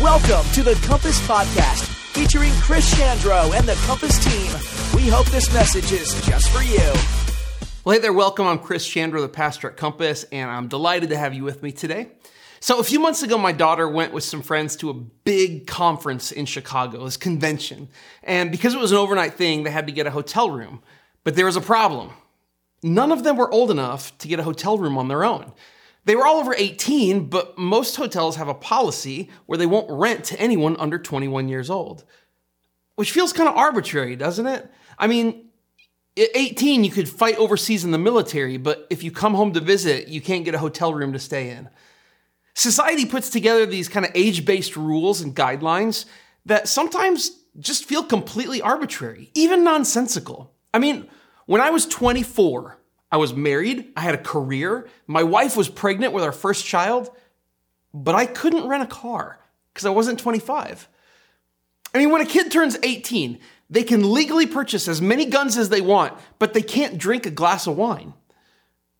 Welcome to the Compass Podcast, featuring Chris Chandro and the Compass team. We hope this message is just for you. Well, hey there, welcome. I'm Chris Chandro, the pastor at Compass, and I'm delighted to have you with me today. So, a few months ago, my daughter went with some friends to a big conference in Chicago, this convention. And because it was an overnight thing, they had to get a hotel room. But there was a problem. None of them were old enough to get a hotel room on their own. They were all over 18, but most hotels have a policy where they won't rent to anyone under 21 years old. Which feels kind of arbitrary, doesn't it? I mean, at 18, you could fight overseas in the military, but if you come home to visit, you can't get a hotel room to stay in. Society puts together these kind of age based rules and guidelines that sometimes just feel completely arbitrary, even nonsensical. I mean, when I was 24, I was married, I had a career, my wife was pregnant with our first child, but I couldn't rent a car because I wasn't 25. I mean, when a kid turns 18, they can legally purchase as many guns as they want, but they can't drink a glass of wine.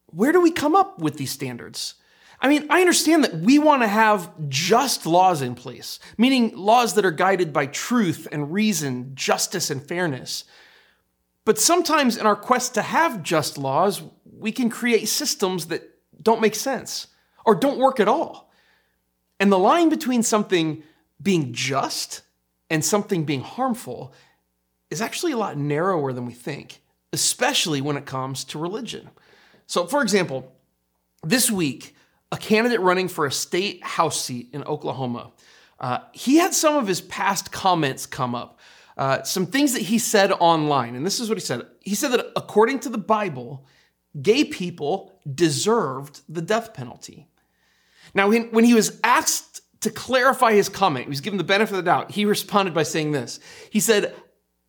Where do we come up with these standards? I mean, I understand that we want to have just laws in place, meaning laws that are guided by truth and reason, justice and fairness. But sometimes in our quest to have just laws, we can create systems that don't make sense or don't work at all. And the line between something being just and something being harmful is actually a lot narrower than we think, especially when it comes to religion. So, for example, this week, a candidate running for a state house seat in Oklahoma, uh, he had some of his past comments come up uh, some things that he said online. And this is what he said He said that according to the Bible, gay people deserved the death penalty. Now, when, when he was asked to clarify his comment, he was given the benefit of the doubt, he responded by saying this He said,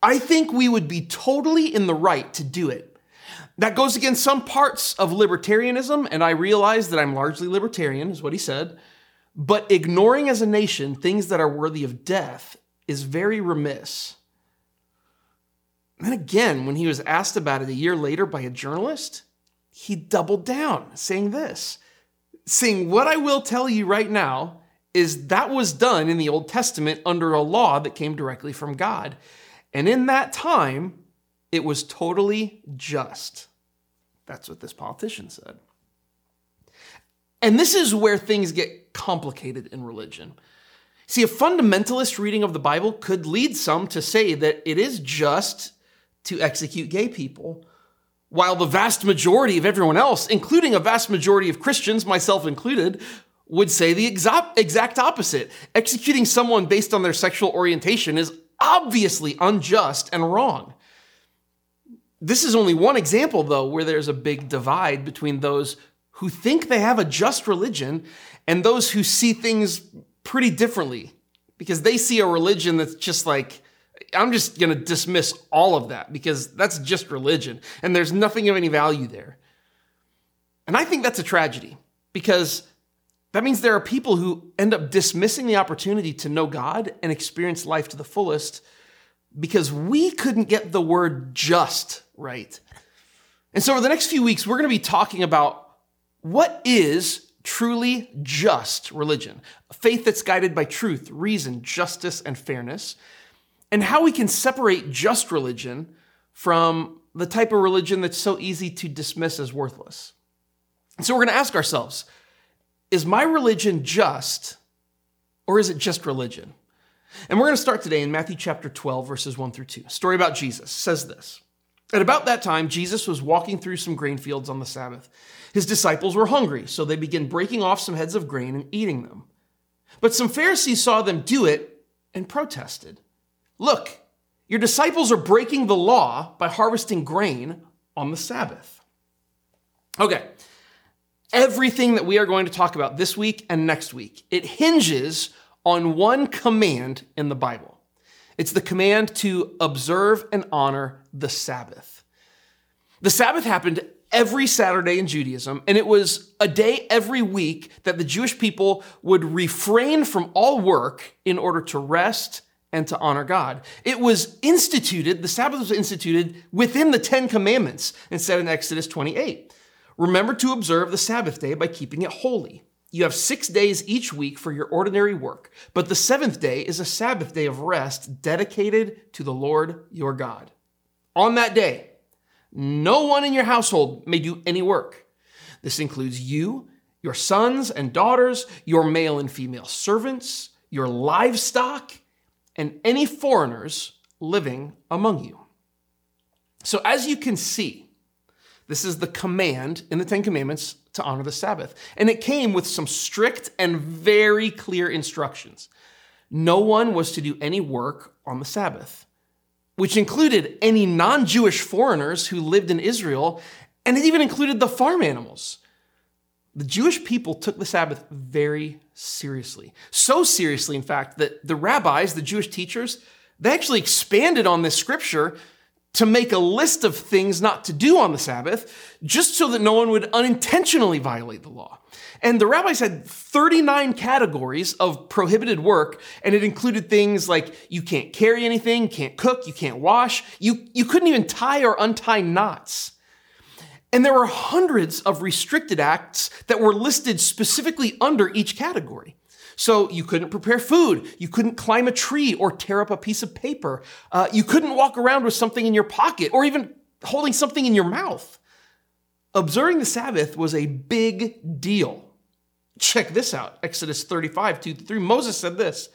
I think we would be totally in the right to do it. That goes against some parts of libertarianism, and I realize that I'm largely libertarian, is what he said. But ignoring as a nation things that are worthy of death is very remiss. And then again, when he was asked about it a year later by a journalist, he doubled down, saying this saying, What I will tell you right now is that was done in the Old Testament under a law that came directly from God. And in that time, it was totally just. That's what this politician said. And this is where things get complicated in religion. See, a fundamentalist reading of the Bible could lead some to say that it is just to execute gay people, while the vast majority of everyone else, including a vast majority of Christians, myself included, would say the exact opposite. Executing someone based on their sexual orientation is obviously unjust and wrong. This is only one example, though, where there's a big divide between those who think they have a just religion and those who see things pretty differently because they see a religion that's just like, I'm just going to dismiss all of that because that's just religion and there's nothing of any value there. And I think that's a tragedy because that means there are people who end up dismissing the opportunity to know God and experience life to the fullest because we couldn't get the word just right. And so, over the next few weeks, we're going to be talking about what is truly just religion, a faith that's guided by truth, reason, justice, and fairness and how we can separate just religion from the type of religion that's so easy to dismiss as worthless. And so we're going to ask ourselves is my religion just, or is it just religion? And we're going to start today in Matthew chapter 12, verses 1 through 2. A story about Jesus says this. At about that time, Jesus was walking through some grain fields on the Sabbath. His disciples were hungry, so they began breaking off some heads of grain and eating them. But some Pharisees saw them do it and protested. Look, your disciples are breaking the law by harvesting grain on the Sabbath. Okay, everything that we are going to talk about this week and next week, it hinges on one command in the Bible. It's the command to observe and honor the Sabbath. The Sabbath happened every Saturday in Judaism, and it was a day every week that the Jewish people would refrain from all work in order to rest and to honor God. It was instituted, the Sabbath was instituted within the Ten Commandments and said in Exodus 28. Remember to observe the Sabbath day by keeping it holy. You have six days each week for your ordinary work, but the seventh day is a Sabbath day of rest dedicated to the Lord your God. On that day, no one in your household may do any work. This includes you, your sons and daughters, your male and female servants, your livestock, and any foreigners living among you. So, as you can see, this is the command in the Ten Commandments to honor the Sabbath. And it came with some strict and very clear instructions. No one was to do any work on the Sabbath, which included any non Jewish foreigners who lived in Israel, and it even included the farm animals. The Jewish people took the Sabbath very seriously. So seriously, in fact, that the rabbis, the Jewish teachers, they actually expanded on this scripture to make a list of things not to do on the Sabbath, just so that no one would unintentionally violate the law. And the rabbis had 39 categories of prohibited work, and it included things like you can't carry anything, can't cook, you can't wash, you, you couldn't even tie or untie knots. And there were hundreds of restricted acts that were listed specifically under each category. So you couldn't prepare food, you couldn't climb a tree or tear up a piece of paper, uh, you couldn't walk around with something in your pocket or even holding something in your mouth. Observing the Sabbath was a big deal. Check this out Exodus 35, 2 3. Moses said this.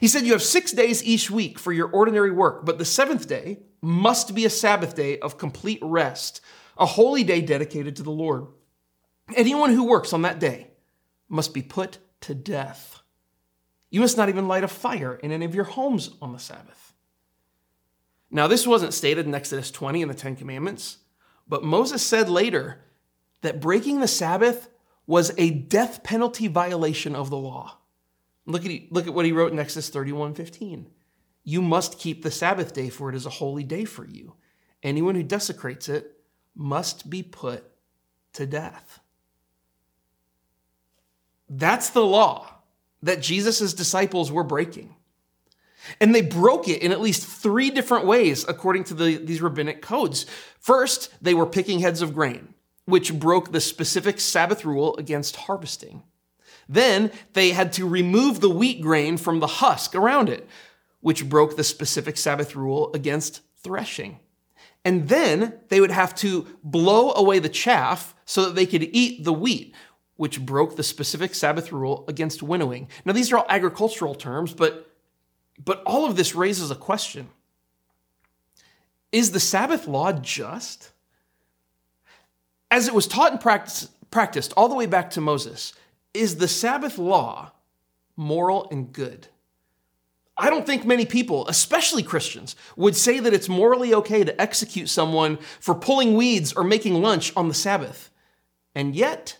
He said, You have six days each week for your ordinary work, but the seventh day must be a Sabbath day of complete rest a holy day dedicated to the Lord. Anyone who works on that day must be put to death. You must not even light a fire in any of your homes on the Sabbath. Now, this wasn't stated in Exodus 20 in the Ten Commandments, but Moses said later that breaking the Sabbath was a death penalty violation of the law. Look at, look at what he wrote in Exodus 31 15. You must keep the Sabbath day, for it is a holy day for you. Anyone who desecrates it must be put to death. That's the law that Jesus' disciples were breaking. And they broke it in at least three different ways according to the, these rabbinic codes. First, they were picking heads of grain, which broke the specific Sabbath rule against harvesting. Then they had to remove the wheat grain from the husk around it, which broke the specific Sabbath rule against threshing. And then they would have to blow away the chaff so that they could eat the wheat, which broke the specific Sabbath rule against winnowing. Now, these are all agricultural terms, but, but all of this raises a question Is the Sabbath law just? As it was taught and practice, practiced all the way back to Moses, is the Sabbath law moral and good? I don't think many people, especially Christians, would say that it's morally okay to execute someone for pulling weeds or making lunch on the Sabbath. And yet,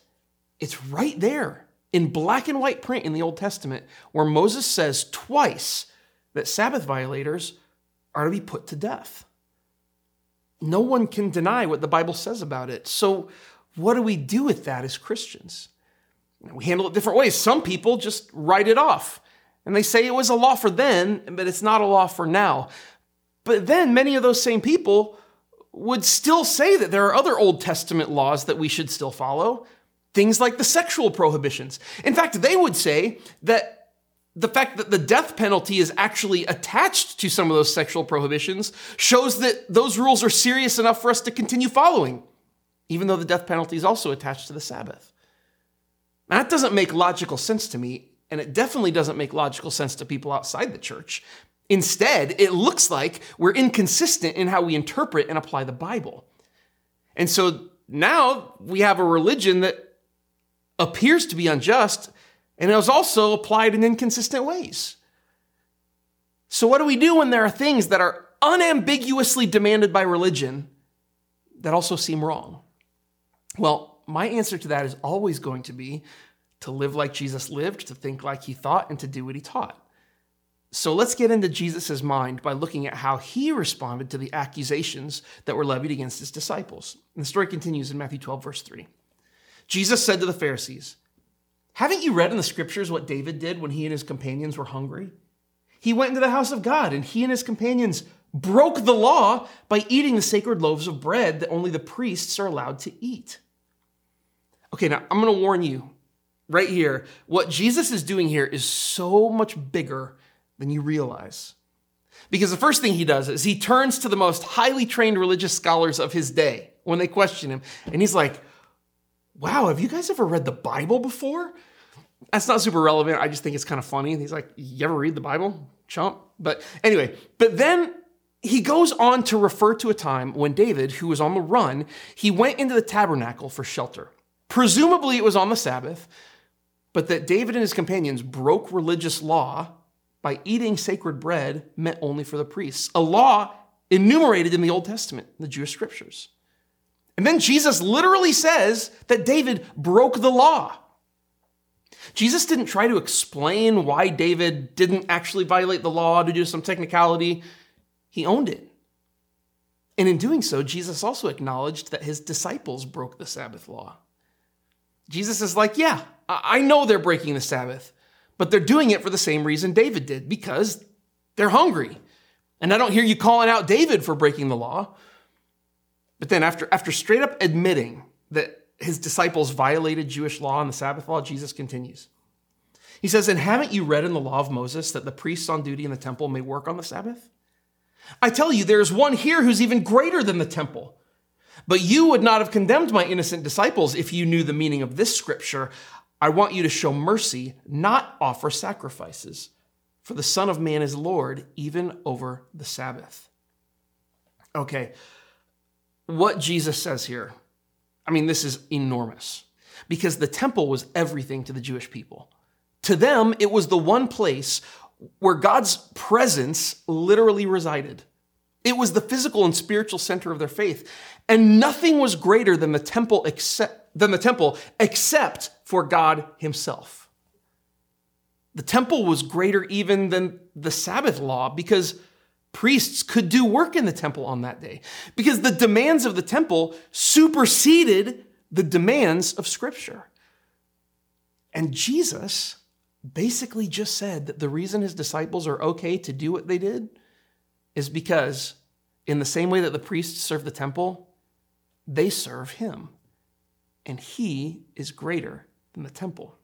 it's right there in black and white print in the Old Testament where Moses says twice that Sabbath violators are to be put to death. No one can deny what the Bible says about it. So, what do we do with that as Christians? We handle it different ways. Some people just write it off. And they say it was a law for then, but it's not a law for now. But then many of those same people would still say that there are other Old Testament laws that we should still follow, things like the sexual prohibitions. In fact, they would say that the fact that the death penalty is actually attached to some of those sexual prohibitions shows that those rules are serious enough for us to continue following, even though the death penalty is also attached to the Sabbath. Now, that doesn't make logical sense to me and it definitely doesn't make logical sense to people outside the church. Instead, it looks like we're inconsistent in how we interpret and apply the Bible. And so now we have a religion that appears to be unjust and is also applied in inconsistent ways. So, what do we do when there are things that are unambiguously demanded by religion that also seem wrong? Well, my answer to that is always going to be to live like Jesus lived, to think like he thought, and to do what he taught. So let's get into Jesus' mind by looking at how he responded to the accusations that were levied against his disciples. And the story continues in Matthew 12, verse 3. Jesus said to the Pharisees, Haven't you read in the scriptures what David did when he and his companions were hungry? He went into the house of God, and he and his companions broke the law by eating the sacred loaves of bread that only the priests are allowed to eat. Okay, now I'm going to warn you right here, what Jesus is doing here is so much bigger than you realize. Because the first thing he does is he turns to the most highly trained religious scholars of his day when they question him. And he's like, Wow, have you guys ever read the Bible before? That's not super relevant. I just think it's kind of funny. And he's like, You ever read the Bible, chump? But anyway, but then he goes on to refer to a time when David, who was on the run, he went into the tabernacle for shelter. Presumably it was on the Sabbath, but that David and his companions broke religious law by eating sacred bread meant only for the priests, a law enumerated in the Old Testament, the Jewish scriptures. And then Jesus literally says that David broke the law. Jesus didn't try to explain why David didn't actually violate the law to do some technicality. He owned it. And in doing so, Jesus also acknowledged that his disciples broke the Sabbath law. Jesus is like, yeah, I know they're breaking the Sabbath, but they're doing it for the same reason David did, because they're hungry. And I don't hear you calling out David for breaking the law. But then, after, after straight up admitting that his disciples violated Jewish law and the Sabbath law, Jesus continues. He says, And haven't you read in the law of Moses that the priests on duty in the temple may work on the Sabbath? I tell you, there is one here who's even greater than the temple. But you would not have condemned my innocent disciples if you knew the meaning of this scripture. I want you to show mercy, not offer sacrifices. For the Son of Man is Lord, even over the Sabbath. Okay, what Jesus says here, I mean, this is enormous because the temple was everything to the Jewish people. To them, it was the one place where God's presence literally resided. It was the physical and spiritual center of their faith. And nothing was greater than the temple except, than the temple except for God himself. The temple was greater even than the Sabbath law because priests could do work in the temple on that day because the demands of the temple superseded the demands of Scripture. And Jesus basically just said that the reason his disciples are okay to do what they did is because, in the same way that the priests serve the temple, they serve him. And he is greater than the temple.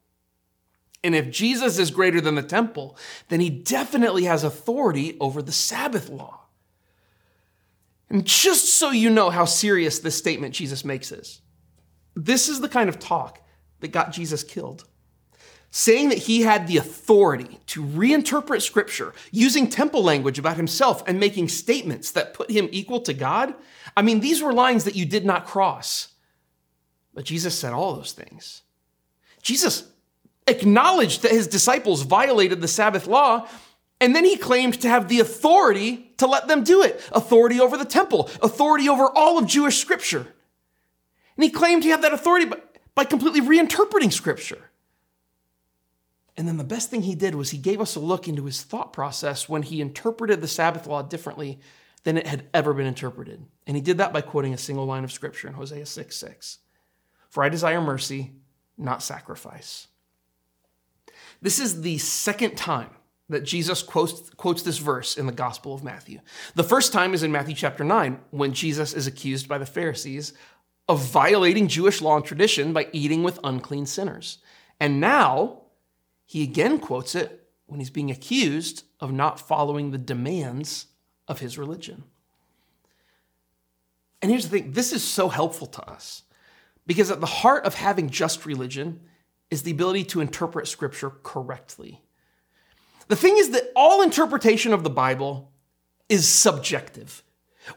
And if Jesus is greater than the temple, then he definitely has authority over the Sabbath law. And just so you know how serious this statement Jesus makes is, this is the kind of talk that got Jesus killed. Saying that he had the authority to reinterpret scripture using temple language about himself and making statements that put him equal to God. I mean, these were lines that you did not cross. But Jesus said all those things. Jesus acknowledged that his disciples violated the Sabbath law, and then he claimed to have the authority to let them do it authority over the temple, authority over all of Jewish scripture. And he claimed he had that authority by, completely reinterpreting scripture. And then the best thing he did was he gave us a look into his thought process when he interpreted the Sabbath law differently than it had ever been interpreted. And he did that by quoting a single line of scripture in Hosea 6 6. For I desire mercy, not sacrifice. This is the second time that Jesus quotes, quotes this verse in the Gospel of Matthew. The first time is in Matthew chapter 9, when Jesus is accused by the Pharisees of violating Jewish law and tradition by eating with unclean sinners. And now he again quotes it when he's being accused of not following the demands of his religion. And here's the thing this is so helpful to us because at the heart of having just religion is the ability to interpret scripture correctly. The thing is that all interpretation of the Bible is subjective.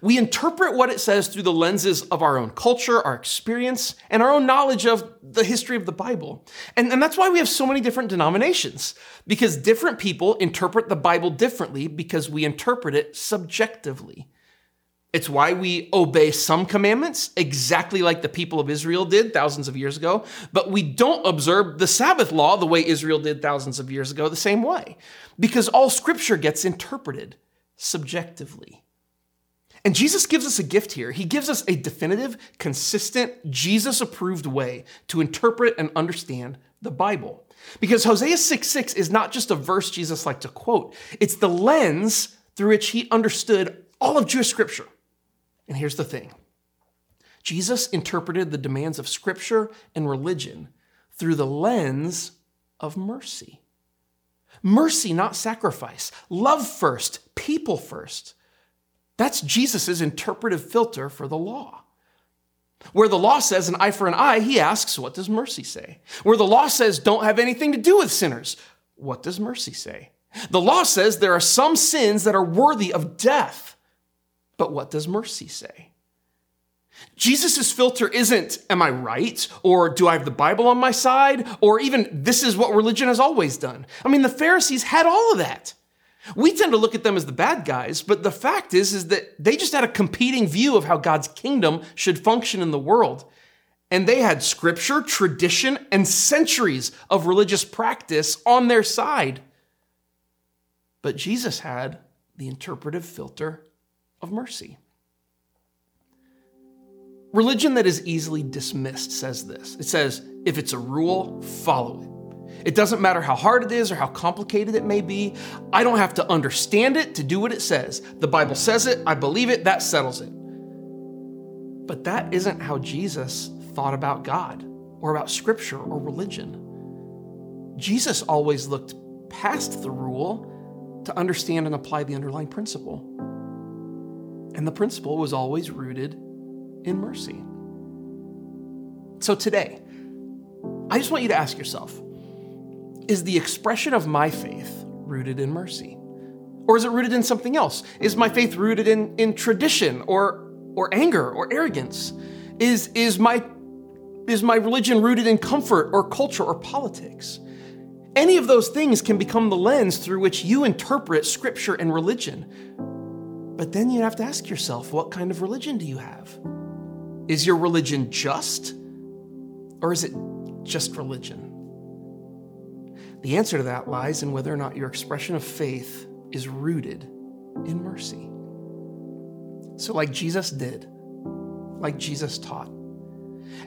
We interpret what it says through the lenses of our own culture, our experience, and our own knowledge of the history of the Bible. And, and that's why we have so many different denominations, because different people interpret the Bible differently because we interpret it subjectively. It's why we obey some commandments exactly like the people of Israel did thousands of years ago, but we don't observe the Sabbath law the way Israel did thousands of years ago the same way, because all scripture gets interpreted subjectively. And Jesus gives us a gift here. He gives us a definitive, consistent, Jesus approved way to interpret and understand the Bible. Because Hosea 6 6 is not just a verse Jesus liked to quote, it's the lens through which he understood all of Jewish scripture. And here's the thing Jesus interpreted the demands of scripture and religion through the lens of mercy. Mercy, not sacrifice. Love first, people first. That's Jesus' interpretive filter for the law. Where the law says an eye for an eye, he asks, what does mercy say? Where the law says don't have anything to do with sinners, what does mercy say? The law says there are some sins that are worthy of death, but what does mercy say? Jesus' filter isn't, am I right? Or do I have the Bible on my side? Or even, this is what religion has always done. I mean, the Pharisees had all of that. We tend to look at them as the bad guys, but the fact is, is that they just had a competing view of how God's kingdom should function in the world. And they had scripture, tradition, and centuries of religious practice on their side. But Jesus had the interpretive filter of mercy. Religion that is easily dismissed says this it says, if it's a rule, follow it. It doesn't matter how hard it is or how complicated it may be. I don't have to understand it to do what it says. The Bible says it, I believe it, that settles it. But that isn't how Jesus thought about God or about Scripture or religion. Jesus always looked past the rule to understand and apply the underlying principle. And the principle was always rooted in mercy. So today, I just want you to ask yourself is the expression of my faith rooted in mercy? Or is it rooted in something else? Is my faith rooted in, in tradition or, or anger or arrogance? Is, is, my, is my religion rooted in comfort or culture or politics? Any of those things can become the lens through which you interpret scripture and religion. But then you have to ask yourself what kind of religion do you have? Is your religion just? Or is it just religion? The answer to that lies in whether or not your expression of faith is rooted in mercy. So, like Jesus did, like Jesus taught,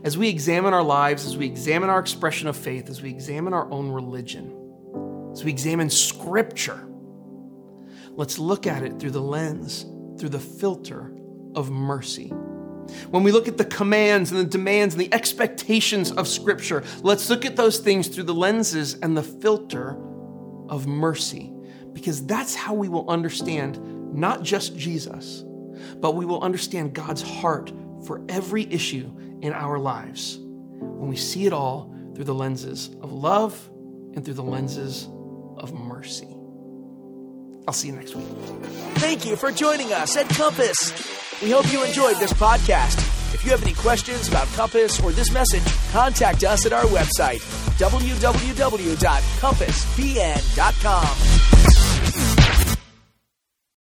as we examine our lives, as we examine our expression of faith, as we examine our own religion, as we examine Scripture, let's look at it through the lens, through the filter of mercy. When we look at the commands and the demands and the expectations of Scripture, let's look at those things through the lenses and the filter of mercy, because that's how we will understand not just Jesus, but we will understand God's heart for every issue in our lives when we see it all through the lenses of love and through the lenses of mercy. I'll see you next week. Thank you for joining us at Compass. We hope you enjoyed this podcast. If you have any questions about Compass or this message, contact us at our website, www.compassbn.com.